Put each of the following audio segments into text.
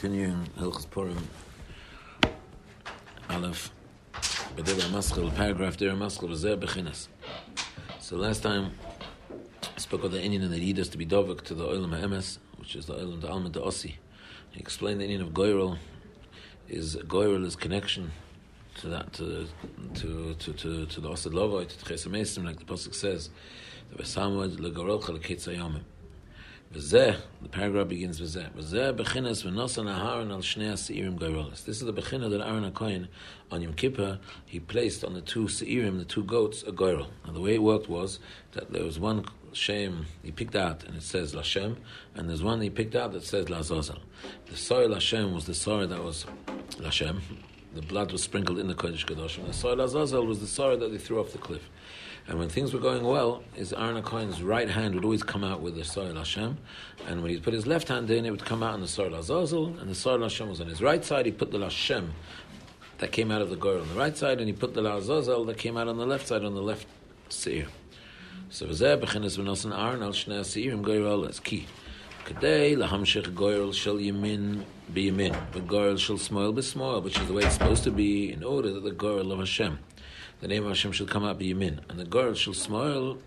continuing Hilchas Purim Aleph B'Deva Maskal paragraph Deva Maskal V'Zeh Bechinas. So last time I spoke of the Inyan and the lead to be dovek to the Olam HaEmes, which is the Olam the Alma the Ossi. He explained the Inyan of Goyrel is Goyrel is connection to that to to to to, to the Osad Lovoi to Tchesamesim like the pasuk says the Vesamad Legorolcha Leketzayomim. V'zeh, the paragraph begins v'zeh. V'zeh bechinas v'nosan aharon al shnei seirim. This is the bechina that Aaron HaKohen on Yom Kippur, he placed on the two seirim, the two goats, a goyrel. And the way it worked was that there was one shem he picked out and it says Lashem, and there's one he picked out that says Lazazel. The soil Lashem was the soil that was Lashem. The blood was sprinkled in the Kodesh Kadoshim. The soil Lazazel was the soil that they threw off the cliff. And when things were going well, his Aaron Cohen's right hand would always come out with the Soil Hashem. And when he put his left hand in, it would come out on the Soil Azazel. And the Soil Hashem was on his right side. He put the Hashem that came out of the Gor on the right side, and he put the Azazel that came out on the left side on the left Seir. So V'zeh b'chinas v'nosan Aaron al shnei Seirim Goyrel is key. Kadei lahamshech goyrel shel yamin biyamin, but goyrel shel smoil b'smoil, which is the way it's supposed to be in order that the goyrel of Hashem the name of Hashem shall come out be Yamin, and the girl shall smile,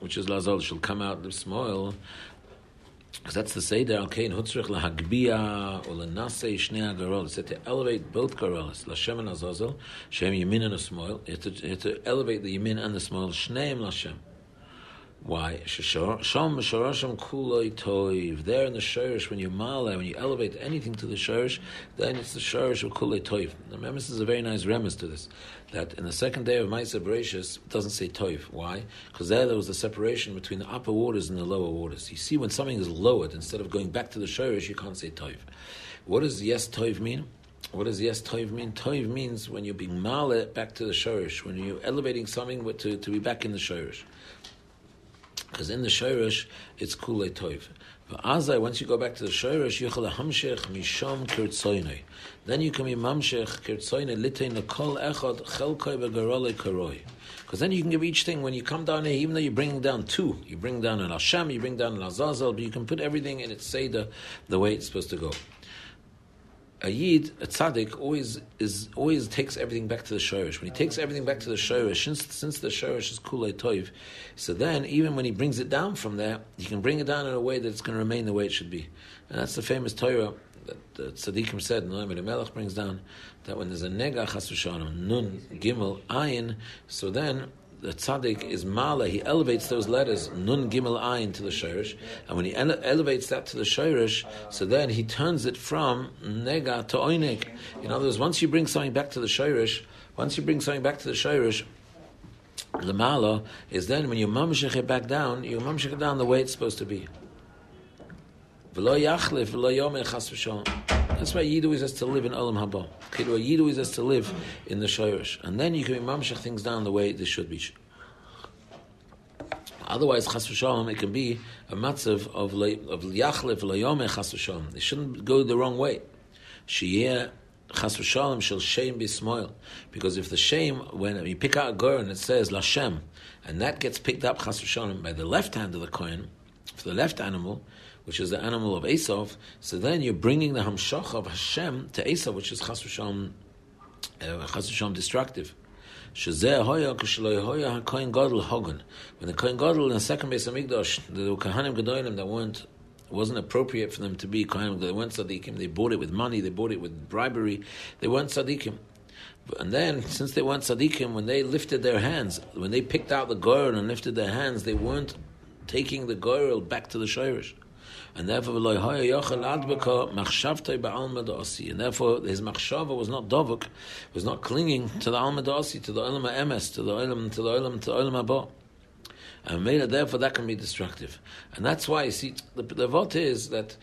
which is Lazal, shall come out the smile, because that's the Seder al Kain Hutzrich lahagbia or shnei agarol. It said to elevate both garolas, Lashem and Azazel, Shem Yamin and a smile. You have to, elevate the Yamin and the smile, Shneim Lashem. Why? There in the Shorish, when you mala, when you elevate anything to the Shorish, then it's the Shorish of Kuloi Toiv. The this is a very nice remes to this. That in the second day of Maisa Bereshis, doesn't say Toiv. Why? Because there there was the separation between the upper waters and the lower waters. You see, when something is lowered, instead of going back to the Shorish, you can't say Toiv. What does yes Toiv mean? What does yes toiv mean? Toiv means when you're being male back to the shorish, when you're elevating something to, to be back in the shorish. Because in the Shirish, it's Kulei Toiv. But Azai, once you go back to the Shirish, Yichel Hamshech Misham Kirtzoinei. Then you can be Mamshech Kirtzoinei Litei Nakol Echad Chelkoi Begarole Karoi. Because then you can give each thing, when you come down here, even though you bring down two, you bring down an Hashem, you bring down an Azazel, but you can put everything in its Seder the way it's supposed to go a yid, a tzaddik, always is always takes everything back to the shorish. When he takes everything back to the shorish, since, since the shorish is kulei toiv, so then even when he brings it down from there, he can bring it down in a way that it's going to remain the way it should be. And that's the famous Torah that the tzaddikim said. Noam Melech brings down that when there's a nega chas nun gimel ayin, so then the tzaddik is mala, he elevates those letters nun gimel ayin to the shirish, and when he ele- elevates that to the shirish, so then he turns it from nega to oinik. In other words, once you bring something back to the shirish, once you bring something back to the shirish, the mala is then when you mamshech it back down, you mamshech it down the way it's supposed to be. V'lo yachlif v'lo chas v'shalom. That's why Yid always has to live in Olam Haba. Yid always has to live in the Shoyrish. And then you can be mamshach things down the way they should be. Otherwise, chas v'shalom, it can be a matzav of of liyachlev layomeh chas v'shalom. It shouldn't go the wrong way. Sheyeh chas v'shalom shall shame be smoil. Because if the shame, when you pick out a gur and it says lashem, and that gets picked up chas v'shalom by the left hand of the coin, for the left animal, which is the animal of Esav, so then you're bringing the Hamshach of Hashem to Esav, which is Chas V'Shalom, uh, Chas V'Shalom destructive. When the kohen gadol in the second base of Migdash, the kahanim gedolim that weren't wasn't appropriate for them to be kohanim. They weren't tzaddikim. They bought it with money. They bought it with bribery. They weren't tzaddikim. And then, since they weren't tzaddikim, when they lifted their hands, when they picked out the goyel and lifted their hands, they weren't taking the goyel back to the shirish and therefore and therefore his machshava was not dovuk, was not clinging to the alma dasi, to the olam emes, to the olam, to the olam, to the olam haba. And therefore that can be destructive, and that's why you see the, the vote is that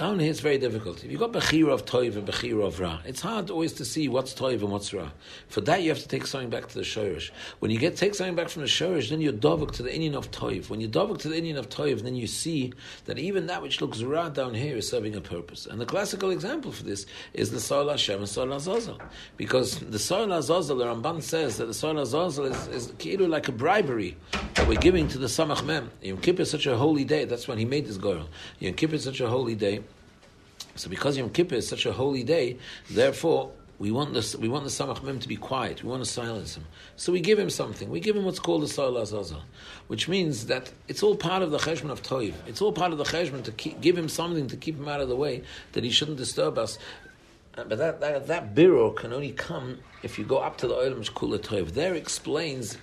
down here it's very difficult. If you've got Bechira of Toiv and Bechira of Ra, it's hard always to see what's Toiv and what's Ra. For that you have to take something back to the Shorish. When you get take something back from the Shorish, then you're Dovuk to the Inyan of Toiv. When you Dovuk to the Inyan of Toiv, then you see that even that which looks Ra down here is serving a purpose. And the classical example for this is the Soil Hashem and Soil Azazel. Because the Soil Azazel, the Ramban says that the Soil Azazel is, is like a bribery that we're giving to the Samach Mem. Yom Kippur is such a holy day. That's when he made this girl. Yom Kippur is such a holy day So because Yom Kippur is such a holy day, therefore we want this. We want the Samach Mem to be quiet. We want to silence him. So we give him something. We give him what's called the Soil Azazel, which means that it's all part of the cheshbon of Toiv. It's all part of the cheshbon to keep, give him something to keep him out of the way, that he shouldn't disturb us. Uh, but that that, that biro can only come if you go up to the Olam Shkula Toiv. There explains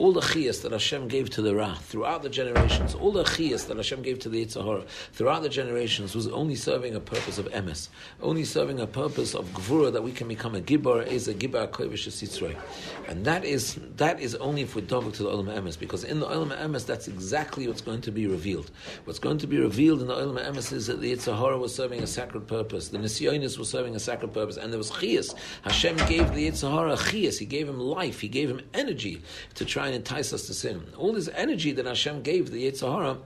all the chiyas that Hashem gave to the Ra throughout the generations, all the chiyas that Hashem gave to the Yitzhahara throughout the generations was only serving a purpose of emes, only serving a purpose of gvura that we can become a gibar, is a gibar kovish sitzroi. And that is that is only if we dovek to the Olam emes, because in the Olam emes that's exactly what's going to be revealed. What's going to be revealed in the Olam emes is that the Yitzhahara was serving a sacred purpose, the Nisyonis was serving a sacred purpose, and there was chiyas. Hashem gave the Yitzhahara chiyas, He gave him life, He gave him energy to try and entice us to sin. All this energy that Hashem gave the Yitzhahara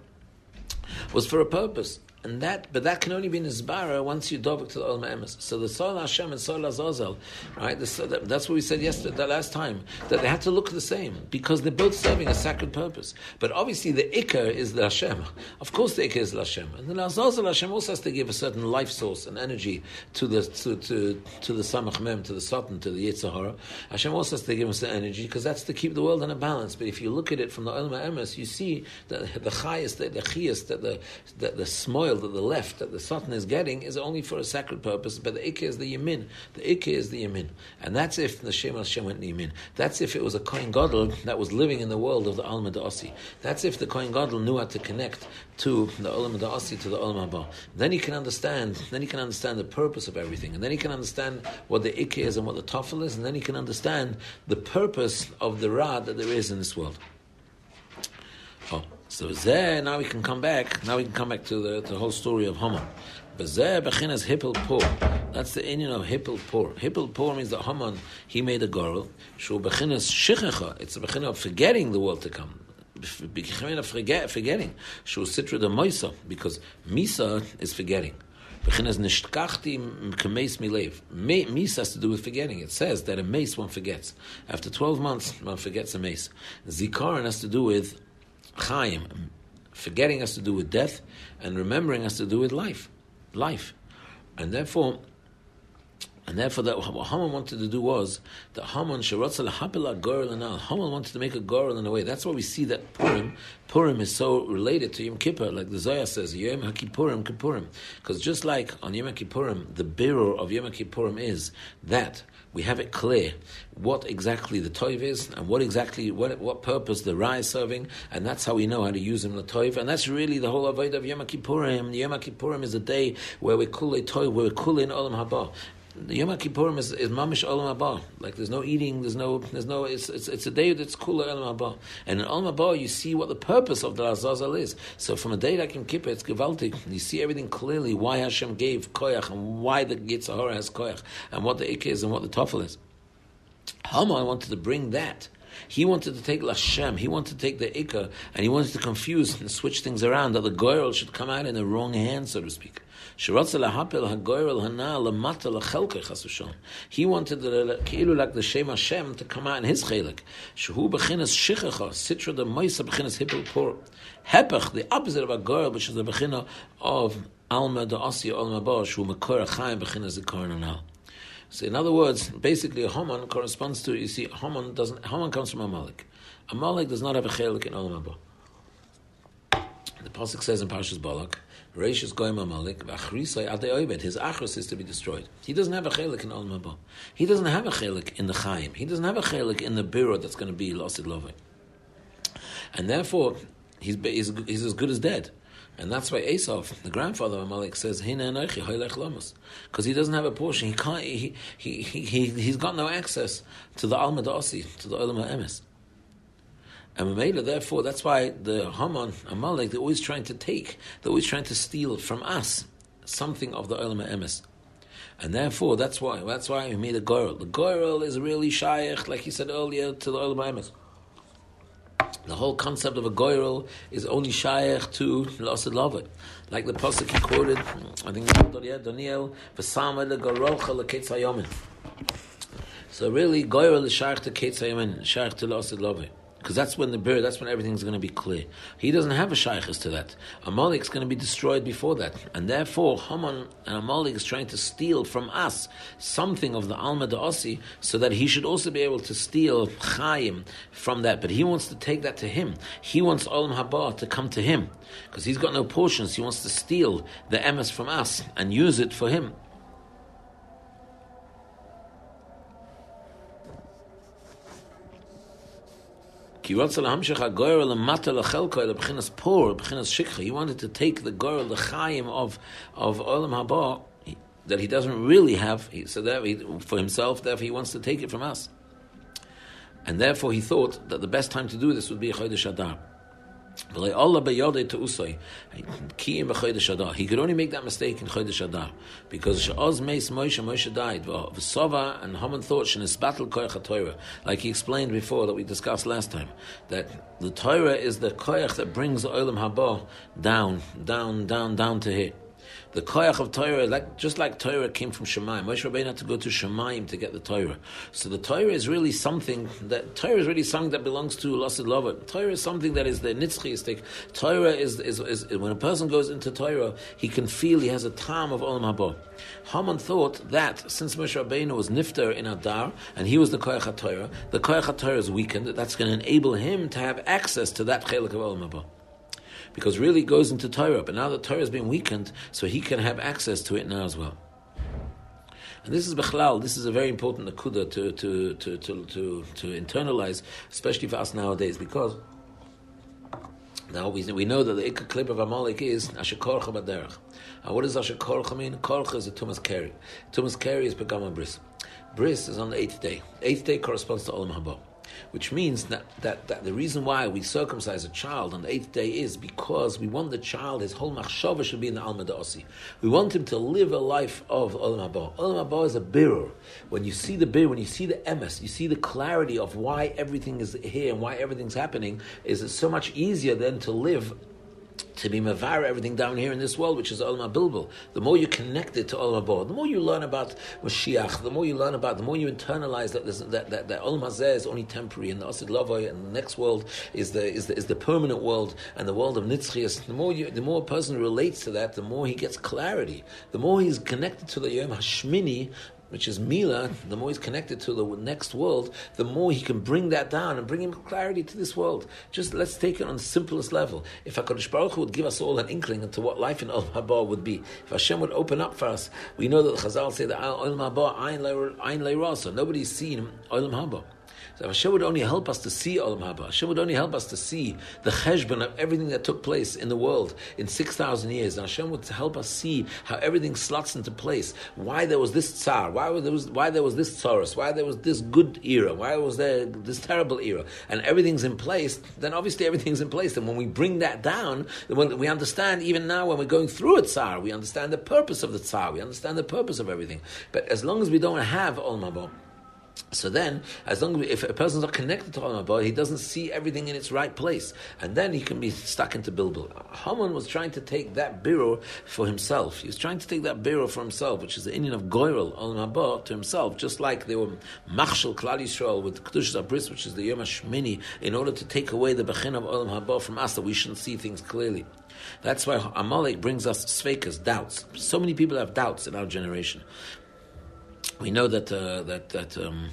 was for a purpose. And that, but that can only be nizbara once you dovek to the Olam Emes. So the Soil Hashem and Soil Azazel, right? The, that's what we said yesterday, the last time, that they had to look the same because they're both serving a sacred purpose. But obviously the Iker is the Hashem. Of course the Iker is the Hashem. And the Azazel Hashem also has to give a certain life source and energy to the to to, to the Samach Mem, to the Satan, to the Yitzhahara. Hashem also has to give us the energy because that's to keep the world in a balance. But if you look at it from the Olam Emes, you see that the highest, the, chias, that the the, the smoil that the left that the Satan is getting is only for a sacred purpose, but the Ikka is the Yamin. The Ikka is the Yamin. And that's if the Shem Hashem went Yamin. That's if it was a Kohen Gadol that was living in the world of the Alma Da'asi. That's if the Kohen Gadol knew how to connect to the Olam Da'asi, to the Olam Haba. Then he can understand, then he can understand the purpose of everything. And then he can understand what the Ikka is and what the Tafel is, and then he can understand the purpose of the Ra that there is in this world. Oh. So there, now we can come back. Now we can come back to the, the whole story of Haman. Bezeh bechinas hippel por. That's the Inyan of hippel por. Hippel por means that Haman he made a girl. Shu bechinas shichecha. It's a bechin of forgetting the world to come. Bechin of forget, forgetting. Shu sitra the moisa because misa is forgetting. Bechinas nishtkachti kemes milev. Misa has to do with forgetting. It says that a mace one forgets. After twelve months, one forgets a mace. Zikaron has to do with Chaim. Forgetting has to do with death, and remembering has to do with life. Life. And therefore, and therefore, that what Haman wanted to do was that Haman Sharatza Hapila Gorel and Haman wanted to make a Gorel in a way. That's why we see that Purim, Purim is so related to Yom Kippur, like the Zohar says, Yom HaKippurim, Kippurim. Because just like on Yom Kippurim, the bearer of Yom Kippurim is that we have it clear what exactly the toiv is and what exactly what what purpose the ra is serving, and that's how we know how to use him the toiv. And that's really the whole avoid of Yom Kippurim. Yom Kippurim is a day where we kule toiv, where we kule in olam haba the Yom Kippurim is, is mamish olam haba. Like there's no eating, there's no, there's no. It's it's, it's a day that's kula olam haba. And in olam haba, you see what the purpose of the Azazel is. So from a day like Yom Kippur, it's gewaltig. You see everything clearly. Why Hashem gave koyach and why the Yitzhahara has koyach and what the ik is and what the tofel is. Haman wanted to bring that. He wanted to take Lashem, he wanted to take the Ikka, and he wanted to confuse and switch things around, that the Goyrel should come out in the wrong hand, so to speak. He wanted the כאילו like the Shem Hashem to come out in his chelik. Shehu bechinas shichacha, sitra the moisa bechinas hippel por. Hepech, the opposite of a girl, which is the bechina of Alma the Asya Alma Bosh, who Makor Chaim bechinas the Karnanal. So in other words, basically Haman corresponds to, you see, Haman doesn't, Haman comes from Amalek. Amalek does not have a chelik in Olam Haba. The Pasuk says in Parshas Balak, Reishis Goyim Amalek, Achrisai Ade Oibed, his Achros is to be destroyed. He doesn't have a chelik in Olam Haba. He doesn't have a chelik in the Chaim. He doesn't have a chelik in the Biro that's going to be Losid Lovei. And therefore, he's, he's, he's as good as dead. And that's why Esau, the grandfather of Amalek, says, Because he doesn't have a portion. He can't, he, he, he, he, he's got no access to the Alma Da'asi, to the Olam HaEmes. And Mamela, therefore, that's why the Haman, Amalek, they're always trying to take, they're always trying to steal from us something of the Olam Emes. And therefore, that's why, that's why we made a Goral. The Goral is really shaykh, like he said earlier, to the Olam Emes. The whole concept of a goyrel is only shaykh to Lasid Lava. Like the Pasuk he quoted, I think Daniel, Vasama le Gorolcha le Ketzayomin. So really, goyrel is shaykh to Ketzayomin, shaykh to Lasid Lava. Because that's when the bird, that's when everything's going to be clear. He doesn't have a shaykhis to that. Amalek's going to be destroyed before that, and therefore Haman and Amalek is trying to steal from us something of the Alma Osi, so that he should also be able to steal Chaim from that. But he wants to take that to him. He wants Olam Haba to come to him because he's got no portions. He wants to steal the emes from us and use it for him. He wanted to take the goyel, the of of olam haba that he doesn't really have. So that he, for himself, therefore he wants to take it from us, and therefore he thought that the best time to do this would be chodesh adar. He could only make that mistake in Chodesh Adar because Sha'oz Meis Moshe Moshe died. V'Sova and Haman thought Shenis battle Koyach Torah, like he explained before that we discussed last time, that the Torah is the Koyach that brings the Olam Haba down, down, down, down to here. The koyach of Torah, like, just like Torah came from Shemaim, Moshe Rabbeinu had to go to Shemaim to get the Torah. So the Torah is really something that Torah is really something that belongs to Lasid Lover. Torah is something that is the nitzchiistic. Torah is, is, is, when a person goes into Torah, he can feel he has a tam of Olam Haba. Haman thought that since Moshe Rabbeinu was nifter in Adar and he was the koyach Torah, the koyach Torah is weakened. That's going to enable him to have access to that chelik of Olam Haba because really it goes into Torah. But now the Torah has been weakened, so he can have access to it now as well. And this is Bechlal, this is a very important akuda to, to, to, to, to, to internalize, especially for us nowadays, because now we, we know that the ikka clip of Amalek is Asher Korcha Baderach. And what does Asher Korcha mean? Korcha is a Tumas Keri. Tumas Keri is Pegama Bris. Bris is on the eighth day. Eighth day corresponds to Olam Haba which means that, that, that, the reason why we circumcise a child on the eighth day is because we want the child, his whole machshava should be in the Alma Osi. We want him to live a life of Olam Haba. Olam Haba is a birur. When you see the bir, when you see the emes, you see the clarity of why everything is here and why everything's happening, is so much easier than to live to be mavar everything down here in this world, which is Olam Bilbil. The more you connect it to Olam Haba, the more you learn about Mashiach, the more you learn about, the more you internalize that that that, that Hazeh is only temporary, and the Asid Lavoi and the next world is the is the, is the permanent world, and the world of Nitzchias. The more you, the more a person relates to that, the more he gets clarity. The more he's connected to the Yom Hashmini, which is Mila, the more he's connected to the next world, the more he can bring that down and bring him clarity to this world. Just let's take it on the simplest level. If HaKadosh Baruch Hu would give us all an inkling into what life in Olam Haba would be, if Hashem would open up for us, we know that the Chazal say that Olam Haba, Ayin Leira, so nobody's seen Olam Haba. So Hashem would only help us to see Olam Haba. Hashem would only help us to see the cheshbon of everything that took place in the world in 6,000 years. And Hashem would help us see how everything slots into place. Why there was this tsar, why there was, why there was this tsaurus, why there was this good era, why was there this terrible era. And everything's in place, then obviously everything's in place. And when we bring that down, when we understand, even now when we're going through a tsar, we understand the purpose of the tsar, we understand the purpose of everything. But as long as we don't have Olam Haba, so then, as long as if a person's not connected to Olam Haba, he doesn't see everything in its right place, and then he can be stuck into Bilbil. Haman was trying to take that biro for himself. He was trying to take that biro for himself, which is the Inyan of Goyrel Olam Haba, to himself, just like they were Machshel Klal Yisrael with Kedushas Abris, which is the Yom Hashmini, in order to take away the Bechin of Olam Haba from us, that we shouldn't see things clearly. That's why Amalek brings us sveikas, doubts. So many people have doubts in our generation we know that uh, that that um,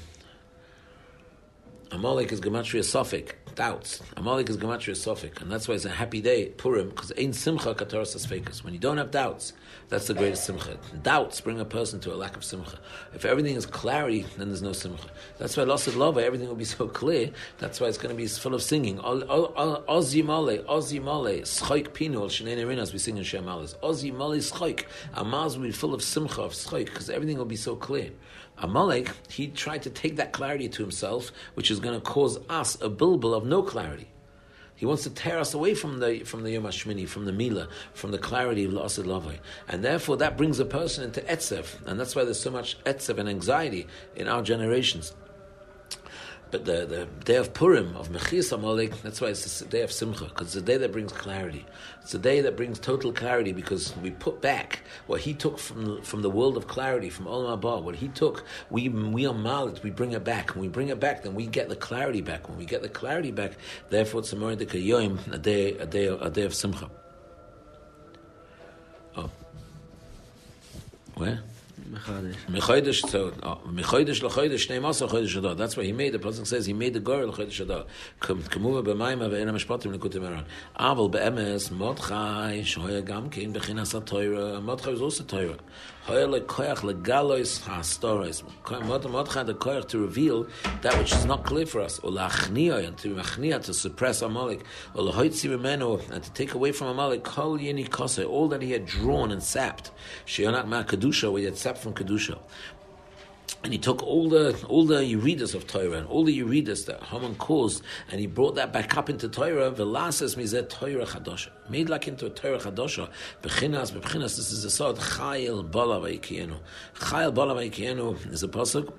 Amalek is gematria Sophic, doubts. Amalek is gematria Sophic, and that's why it's a happy day, Purim, because ain't simcha kataras asfekas. When you don't have doubts, that's the greatest simcha. Doubts bring a person to a lack of simcha. If everything is clarity, then there's no simcha. That's why lost love, everything will be so clear. That's why it's going to be full of singing. Oz yimale, oz yimale, schoik pinu, shenei as we sing in Shem Oz yimale schoik. Mouths will be full of simcha, of schoik, because everything will be so clear. Amalek, he tried to take that clarity to himself, which is going to cause us a bilbil of no clarity. He wants to tear us away from the from the Yom Hashmini, from the Mila, from the clarity of La'asid Lavai. And therefore that brings a person into Etzev. And that's why there's so much Etzev and anxiety in our generations. But the, the day of Purim, of Mechias Amalek, that's why it's the day of Simcha, because it's the day that brings clarity. It's the day that brings total clarity because we put back what he took from, from the world of clarity, from Olam Haba. What he took, we, we are Malit, we bring it back. When we bring it back, then we get the clarity back. When we get the clarity back, therefore it's a a day, a, day, a day of Simcha. Oh. Where? Mechodesh, so uh, Mechodesh lechodesh adar. That's why he made the pasuk says he made the girl lechodesh adar. Eran. Aval be'emes shoya also. To reveal that which is not clear for us. And to to suppress Amalek. And to take away from Amalek all that he had drawn and sapped. Where he had sapped from Kedusha. And he took all the all the Euredas of Torah and all the Euredas that Haman caused, and he brought that back up into Torah. Velasas mizet Torah chadosha, made like into a Torah chadosha. Bechinas, bechinas. This is a sort chayil bala vaykienu. Chayil bala vaykienu is a pasuk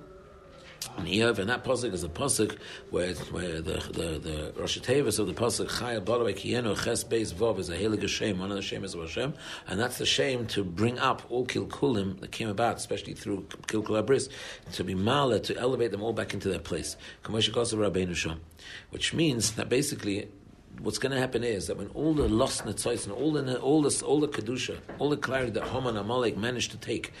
and Iyov, and that pasuk is a pasuk where where the the the Rosh Tevis of the pasuk Chaya Balavei Kienu Ches Beis Vov is a Helig Hashem, one of the Shemes of Hashem, and that's the shame to bring up all Kilkulim that came about, especially through Kilkul Abris, to be Mala, to elevate them all back into their place. Which means that basically what's going to happen is that when all the lost netzois and all the all the all the kedusha, all the clarity that Haman and Amalek managed to take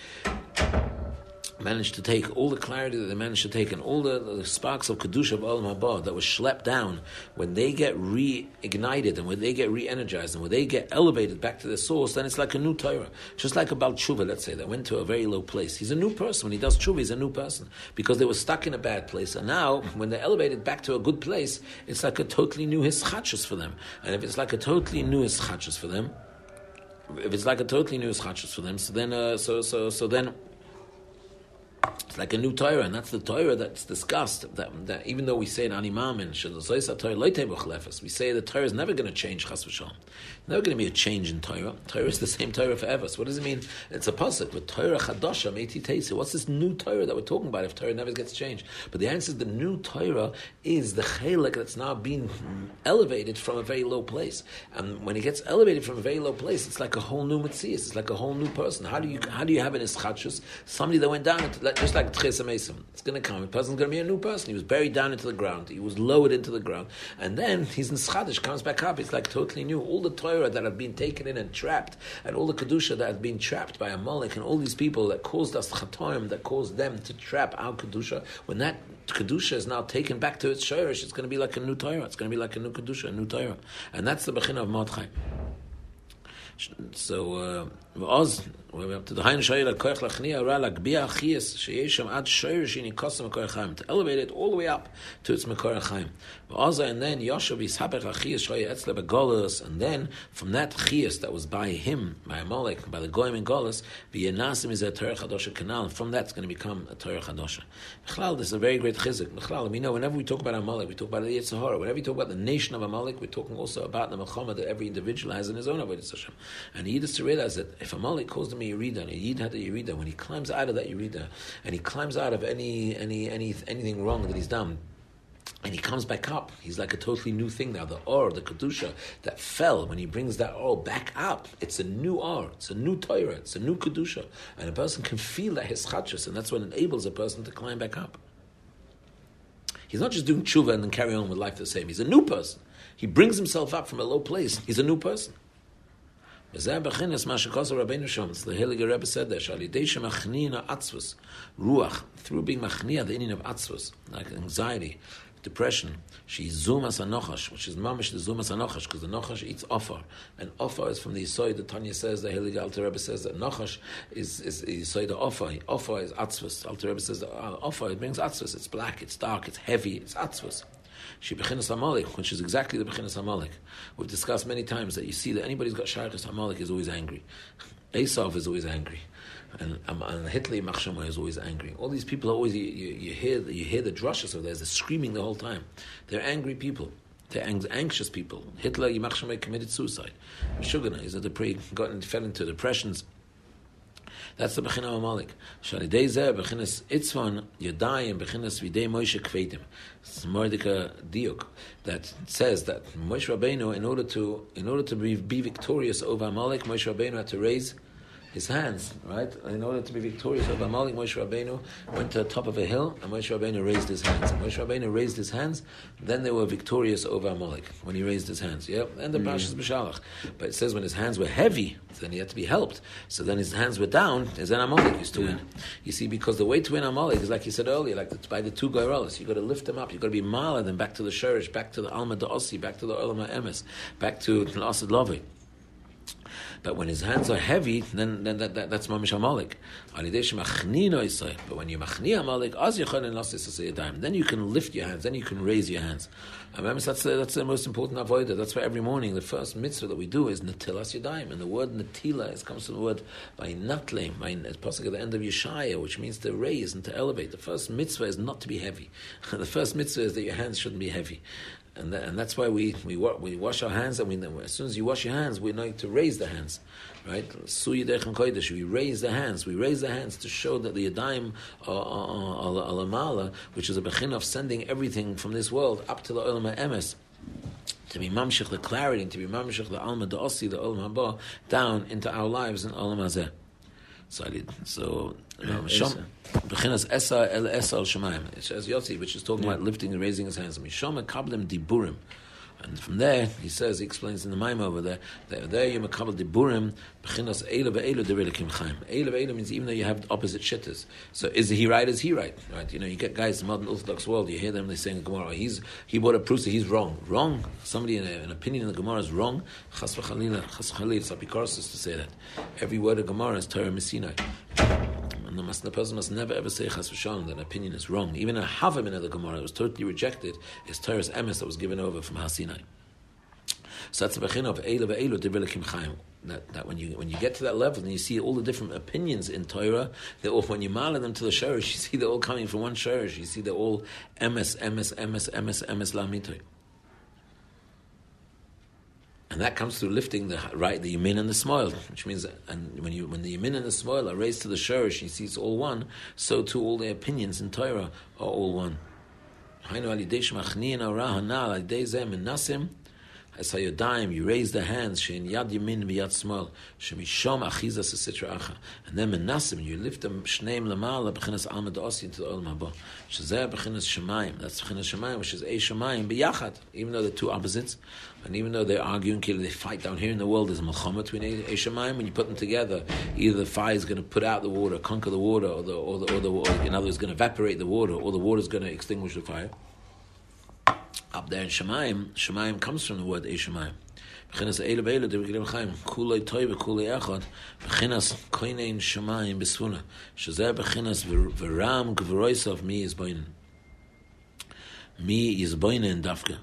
managed to take all the clarity that they managed to take and all the, the sparks of kedusha of olam haba that was schlepped down when they get reignited and when they get re-energized and when they get elevated back to the source, then it's like a new Torah. Just like about tshuva, let's say that went to a very low place. He's a new person when he does tshuva. He's a new person because they were stuck in a bad place, and now when they're elevated back to a good place, it's like a totally new hischachus for them. And if it's like a totally new hischachus for them, if it's like a totally new hischachus for them, so then, uh, so so so then it's like a new Torah, and that's the Torah that's discussed. That, that even though we say in Animam and we say the Torah is never going to change Chas v'shalom. Never going to be a change in Torah. Torah is the same Torah forever. So what does it mean? It's a pasuk with Torah chadasha meiti teisi. What's this new Torah that we're talking about if Torah never gets changed? But the answer is the new Torah is the chelik that's now being elevated from a very low place. And when it gets elevated from a very low place, it's like a whole new mitzvah. It's like a whole new person. How do you how do you have an ischachus? Somebody that went down into, just like Tchesa Mesim. It's going to come. A person's going to be a new person. He was buried down into the ground. He was lowered into the ground, and then he's in schadish, comes back up. It's like totally new. All the Torah Torah that have been taken in and trapped, and all the Kedusha that have been trapped by a Amalek, and all these people that caused us Chatoim, that caused them to trap our Kedusha, when that Kedusha is now taken back to its Shirish, it's going to be like a new Torah. It's going to be like a new Kedusha, a new Torah. And that's the Bechina of Mordechai. So, uh, Up to the Hain Shayla Koich Lachnia Ra Lagbia Chias Sheyesham Ad Shoyer Shini Kosim Mekor Chaim to elevate it all the way up to its Mekor Chaim. Oz and then Yoshav Yishapech Achias Shoyer Etzle and then from that Chias that was by him by Amalek by the Goyim in Golus V'Yenasim is a Torah Chadosha Canal and from that it's going to become a Torah Chadosha. Mechlal, this is a very great chizik. Mechlal, we know whenever we talk about Amalek, we talk about the Yitzhahara. Whenever we talk about the nation of Amalek, we're talking also about the Melchama that every individual has in his own Avodah Hashem. And he needs to realize that if Amalek calls them a Yerida, and a Yid had a Yerida, when he climbs out of that Yerida, and he climbs out of any, any, any, anything wrong that he's done, and he comes back up. He's like a totally new thing now. The or, the kedusha that fell when he brings that or back up, it's a new or, it's a new Torah, it's a new kedusha, and a person can feel that his chachas, and that's what enables a person to climb back up. He's not just doing tshuva and then carry on with life the same. He's a new person. He brings himself up from a low place. He's a new person. וזה הבחינס מה שכוסו רבנו שם, the Heliger Rebbe said that, שעל ידי שמכנין העצבוס, רוח, through being מכניע the Inyan of עצבוס, like anxiety, depression, she zumas anochash, which is mamish the zumas anochash, because the nochash eats offer, and offer is from the yisoid that Tanya says, the Heliger Alter Rebbe says that nochash is is the offer, offer is atzvus. Alter Rebbe says uh, that offer it brings atzvus. It's black, it's dark, it's heavy, it's atzvus. She bechinas Amalek, which is exactly the bechinas Amalek. We've discussed many times that you see that anybody who's got shaykhis Amalek is always angry. Esav is always angry. And, um, and Hitler Machshama is always angry. All these people are always you, you, you hear you hear the drushes of theirs. They're screaming the whole time. They're angry people. They're anxious people. Hitler Yimachshama committed suicide. Shugana is at the pre got fell into depressions That's the Bechina Amalek. Shalidei Zeh, Bechinas Itzvan, Yadayim, Bechinas Videi Moshe Kvetim. It's Mordika Diuk that says that Moshe Rabbeinu, in order to in order to be, be victorious over Amalek, Moshe Rabbeinu had to raise his hands, right? In order to be victorious over Amalek, Moshe Rabbeinu went to the top of a hill, and Moshe Rabbeinu raised his hands. And Moshe Rabbeinu raised his hands, then they were victorious over Amalek when he raised his hands. Yeah, and the mm. Parshas B'Shalach. But it says when his hands were heavy, then he had to be helped. So then his hands were down, and then Amalek used to yeah. win. You see, because the way to win Amalek is like you said earlier, like by the two goyrolas. You've got to lift them up. You've got to be mala them back to the shurish, back to the alma Osi, back to the olam emes, back to the asad lavi. But when his hands are heavy, then, then that, that, that's mamish amalik. But when you machni amalik, then you can lift your hands, then you can raise your hands. Remember, that's the, that's the most important avodah. That's why every morning the first mitzvah that we do is natilas yadayim, and the word natila is, comes from the word by natlim, by possibly at the end of Yeshaya, which means to raise and to elevate. The first mitzvah is not to be heavy. the first mitzvah is that your hands shouldn't be heavy and, and that's why we, we, we wash our hands, and we, as soon as you wash your hands, we need to raise the hands, right? We raise the hands. We raise the hands to show that the Yadayim Alamala, which is a bechin of sending everything from this world up to the Olam Emes, to be mamshich the clarity, to be mamshich the alma the osi, the olam haba, down into our lives in olam hazeh. So I did. So Shom, Bechinas Esa El Esa Al Shemaim. It says Yossi, which is talking yeah. about lifting and raising his hands. Mishom Kablim Diburim. And from there, he says, he explains in the Maim over there, that there you makabel diburim, bechinas eila ve'elu derilikim chaim. Eila ve'elu means even though you have opposite shitters. So is he right, is he right? Right? You know, you get guys in the modern Orthodox world, you hear them, they saying Gemara, he's, he bought a proof that he's wrong. Wrong? Somebody in a, an opinion in the Gemara is wrong? Chas v'chalila, chas v'chalila, it's to say that. Every word of Gemara is Torah Messinai. And the, must, the person must never ever say chas v'shalom that an opinion is wrong. Even a havim in the Gemara that was totally rejected is Torah's emes that was given over from Hasinai. So that's the bechin of Eila ve'elu devilikim chayim. That, that when you when you get to that level and you see all the different opinions in Torah, they all when you mala them to the shurish, you see they're all coming from one shurish. You see they're all emes, emes, emes, emes, emes lamitoy. And that comes through lifting the right, the yamin and the smoil, which means, and when you when the yamin and the smoil are raised to the shurish, you see it's all one. So too, all the opinions in Torah are all one. Esayodayim, you raise the hands, shein yad yamin v'yad smol, shemishom achizas esitra acha. And then menasim, you lift them shneim lamala b'chinas almad osi into the olam haba. Shazeh b'chinas shemayim, that's b'chinas shemayim, which is a shemayim b'yachad, even though they're two opposites, and even though they're arguing, they fight down here in the world, there's a melchama between a shemayim, when you put them together, either the fire is going to put out the water, conquer the water, or the, or the, or the, or, other words, going to evaporate the water, or the water is going to extinguish the fire up there in Shemaim, Shemaim comes from the word Eshemayim. Bechinas Eile Beile, the Chaim, Kulei Bechinas Koinein Shemaim Shazeh Bechinas Veram Mi Yizboinen. Mi Yizboinen Dafka.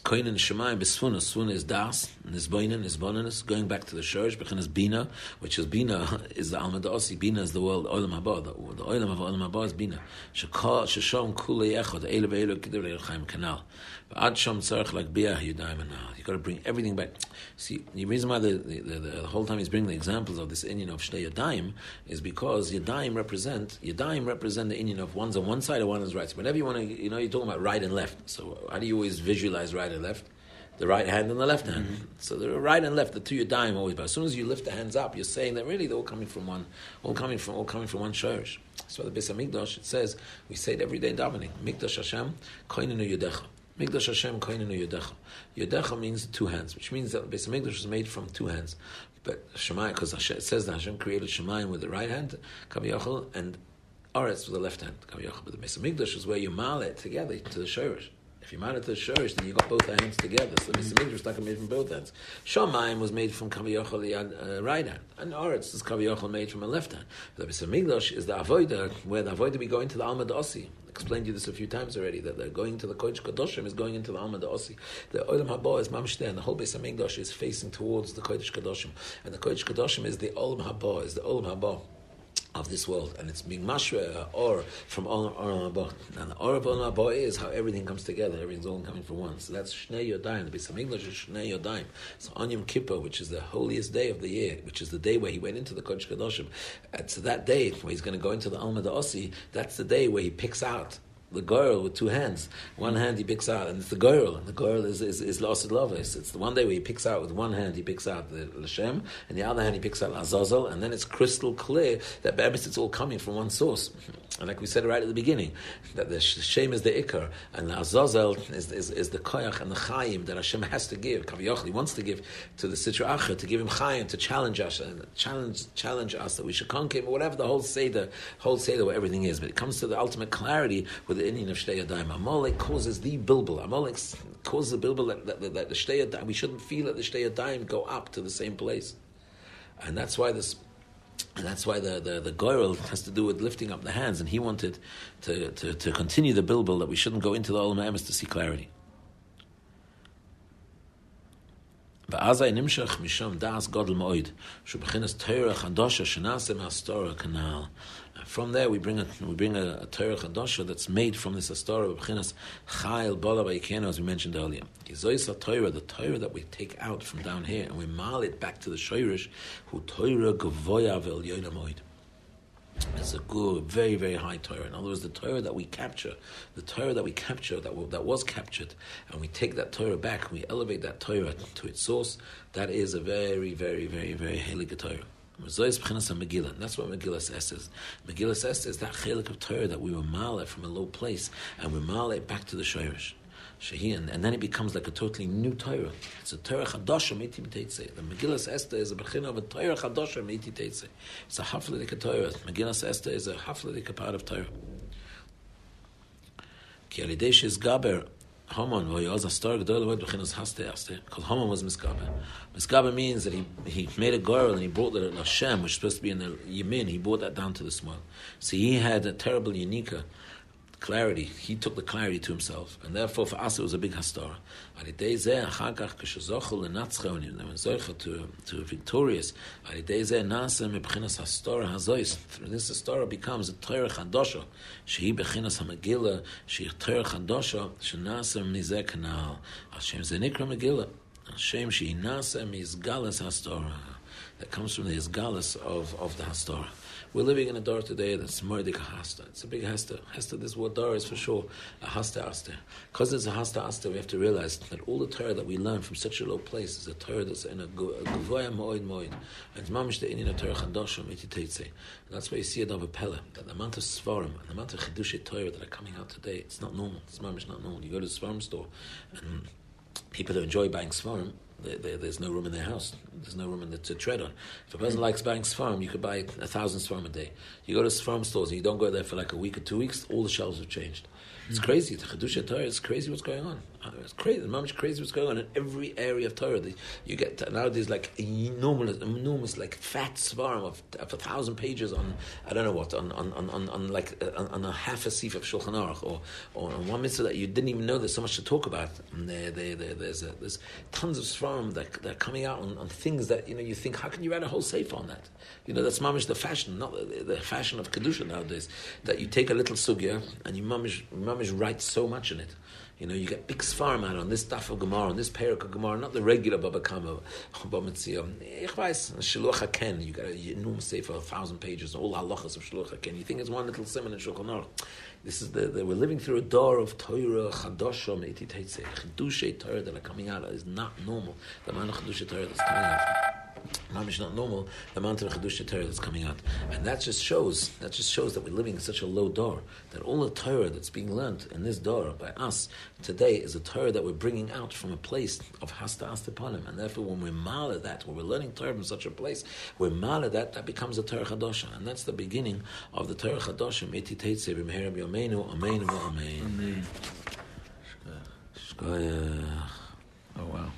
Koinen Shemayim Besfuna. Sfuna is Das, Nisboinen, Nisboninus, going back to the Shurish, Bechinas Bina, which is Bina, is the Alma Osi. Bina is the world, Olam Haba. The, the of Olam Haba is Bina. Sheshom Kule Echot, Eile Ve'elu Kedere Chaim Kanal. Ad Tzarech Like Yudayim Anal. You've got to bring everything back. See, the reason why the, the, the, the whole time he's bringing the examples of this Inyan of Shnei Yadayim is because Yadayim represent, Yadayim represent the Inyan of one's on one side or one on the right. So whenever you want to, you know, you're talking about right and left. So how do you always visualize right and left? the right hand and the left hand. Mm-hmm. So the right and left, the two Yadayim always. But as soon as you lift the hands up, you're saying that really they're all coming from one, all coming from all coming from one shorish. So the Beis Hamikdash it says we say it every day davening. Mikdash Hashem, koinenu Yudecha. Mikdash Hashem koinenu Yodecha. Yodecha means two hands, which means that Beis Hamikdash was made from two hands. But Shemayim, because it says that Hashem created Shemayim with the right hand, Kaviyachal, and Aretz with the left hand, Kaviyachal. But the Beis Hamikdash is where you mal it together to the Shorish. If you mount it to the shurish, then you got both hands together. So the Beis was made from both hands. Shamayim was made from Kaviyachal the uh, right hand, and Aretz is Kaviyachal made from a left hand. The Beis is the avoida where the avoida we go into the Alma Osi explained you this a few times already, that they're going to the Kodesh Kadoshim is going into the Alma Osi. The Olam Haba is Mamshte, and the whole Beis Hamikdash is facing towards the Kodesh Kadoshim. And the Kodesh Kadoshim is the Olam Haba, is the Olam Haba of this world, and it's being mashra or from Olam Haba. And the or of Olam Haba is how everything comes together. Everything's all coming from one. So that's Shnei Yodayim. The Beit English is Shnei Yodayim. So on Yom Kippur, which is the holiest day of the year, which is the day where he went into the Kodesh Kadoshim, and uh, so that day where he's going to go into the Alma Osi, that's the day where he picks out the girl with two hands. One hand he picks out, and it's the girl, and the girl is is, is lost Lovis. It's the one day where he picks out with one hand he picks out the Lashem, and the other hand he picks out Azazel, and then it's crystal clear that Be'emes it's all coming from one source. And like we said right at the beginning, that the Shem is the Ikar, and the Azazel is, is, is the Koyach and the Chaim that Hashem has to give. Kaviyach, he wants to give to the Sitra Acher, to give him Chaim, to challenge us, and challenge challenge us that we should conquer him, whatever the whole Seder, whole Seder where everything is. But it comes to the ultimate clarity with the Inyan of Shtei Yadayim. Amalek causes the bilbil. Amalek causes the bilbil that, that, that, that the Shtei Yadayim, we shouldn't feel that the Shtei Yadayim go up to the same place. And that's why this and that's why the, the, the goyrel has to do with lifting up the hands, and he wanted to, to, to continue the bilbil that we shouldn't go into the Olam Emes to see clarity. Das astora. From there, we bring a we bring a, a Torah Chadasha that's made from this Astora of B'chinas Chayil Bala Vayikenu, as we mentioned earlier. Gizois Torah, the Torah that we take out from down here and we mal it back to the Shoirish, who Torah Gavoya Vel. It's a good, very, very high Torah. In other words, the Torah that we capture, the Torah that we capture, that, that was captured, and we take that Torah back, we elevate that Torah to its source, that is a very, very, very, very Helig Torah. That's what Megillah says. Megillah says is that chelik of Torah that we were male from a low place and we male back to the Shirish. And, and then it becomes like a totally new Torah. It's a Torah Chadasha Meiti Teitze. The Megillah Esther is a bechina of a Torah Chadasha Meiti Teitze. It's a Hafladik Torah. Megillah Esther is a Hafladik part of Torah. Ki alidesh is Gaber Haman was a star gedol word bechinas haste aste because Haman was miskabe. Miskabe means that he he made a girl and he brought the Hashem, which is supposed to be in the Yemin. He brought that down to the small. So he had a terrible unica clarity. He took the clarity to himself, and therefore for us it was a big hastar. To to victorious. This hastar becomes a Torah chadosha. Shehi bechinas hamegillah. Shehi Torah chadosha. Shenasa mizeh kanal. Hashem zenikra megillah. Hashem shehi nasa mizgalas hastorah. That comes from the izgalas of of the hastorah. We're living in a door today that's Mordik Hasta. It's a big Hasta. Hasta, this word door is for sure a Hasta Asta. Because it's a Hasta Asta, we have to realize that all the Torah that we learn from such a low place is a Torah that's in a Gavoya Moed Moed. And it's Mamish the Inyan Torah Chadoshim Iti That's why you see it over Pella, that the amount of Svarim and the amount of Chidush Torah that are coming out today, it's not normal. It's Mamish not normal. You go to the Svarim store and people who enjoy buying Svarim, there's no room in their house. There's no room in the, to tread on. If a person likes buying Sfarm, you could buy a thousand Sfarm a day. You go to Sfarm stores and you don't go there for like a week or two weeks, all the shelves have changed. It's mm-hmm. crazy. The Chedusha Torah, it's crazy what's going on. It's crazy. The much crazy what's going on in every area of Torah. You get nowadays like enormous, enormous like fat svarm of, of a thousand pages on I don't know what on on, on, on, like uh, on, on, a half a sif of Shulchan Aruch or or on one mitzvah that you didn't even know there's so much to talk about. There, there, there there's a, there's tons of svarm that that are coming out on, on, things that you know you think how can you write a whole sefer on that? You know that's mamish the fashion, not the, the fashion of kedusha nowadays. That you take a little sugya and you mamish mamish write so much in it. You know, you get big svarm out on this stuff of Gemara, on this parak of Gemara, not the regular Baba Kama, Baba Metzion. Ich eh, weiß, Shiluach HaKen, you got a enormous sefer, a thousand pages, all halachas of Shiluach HaKen. You think it's one little simon in Shulchan. This is the, the, we're living through a door of Torah, Chadosha, Meiti Teitze. Chedushay Torah that are coming out is not normal. The amount of Chedushay Torah that's coming out. Mamish not normal, the amount of Chedusha Torah that's coming out. And that just shows, that just shows that we're living in such a low door, that all the Torah that's being learned in this door by us today is a Torah that we're bringing out from a place of Hasta Astipanim. And therefore, when we're mala that, when we're learning Torah from such a place, we're mala that, that becomes a Torah Chadosha. And that's the beginning of the Torah Chadosha, Meti Teitze, B'meherem Yomeinu, Amen, Amen. Amen. Oh, wow.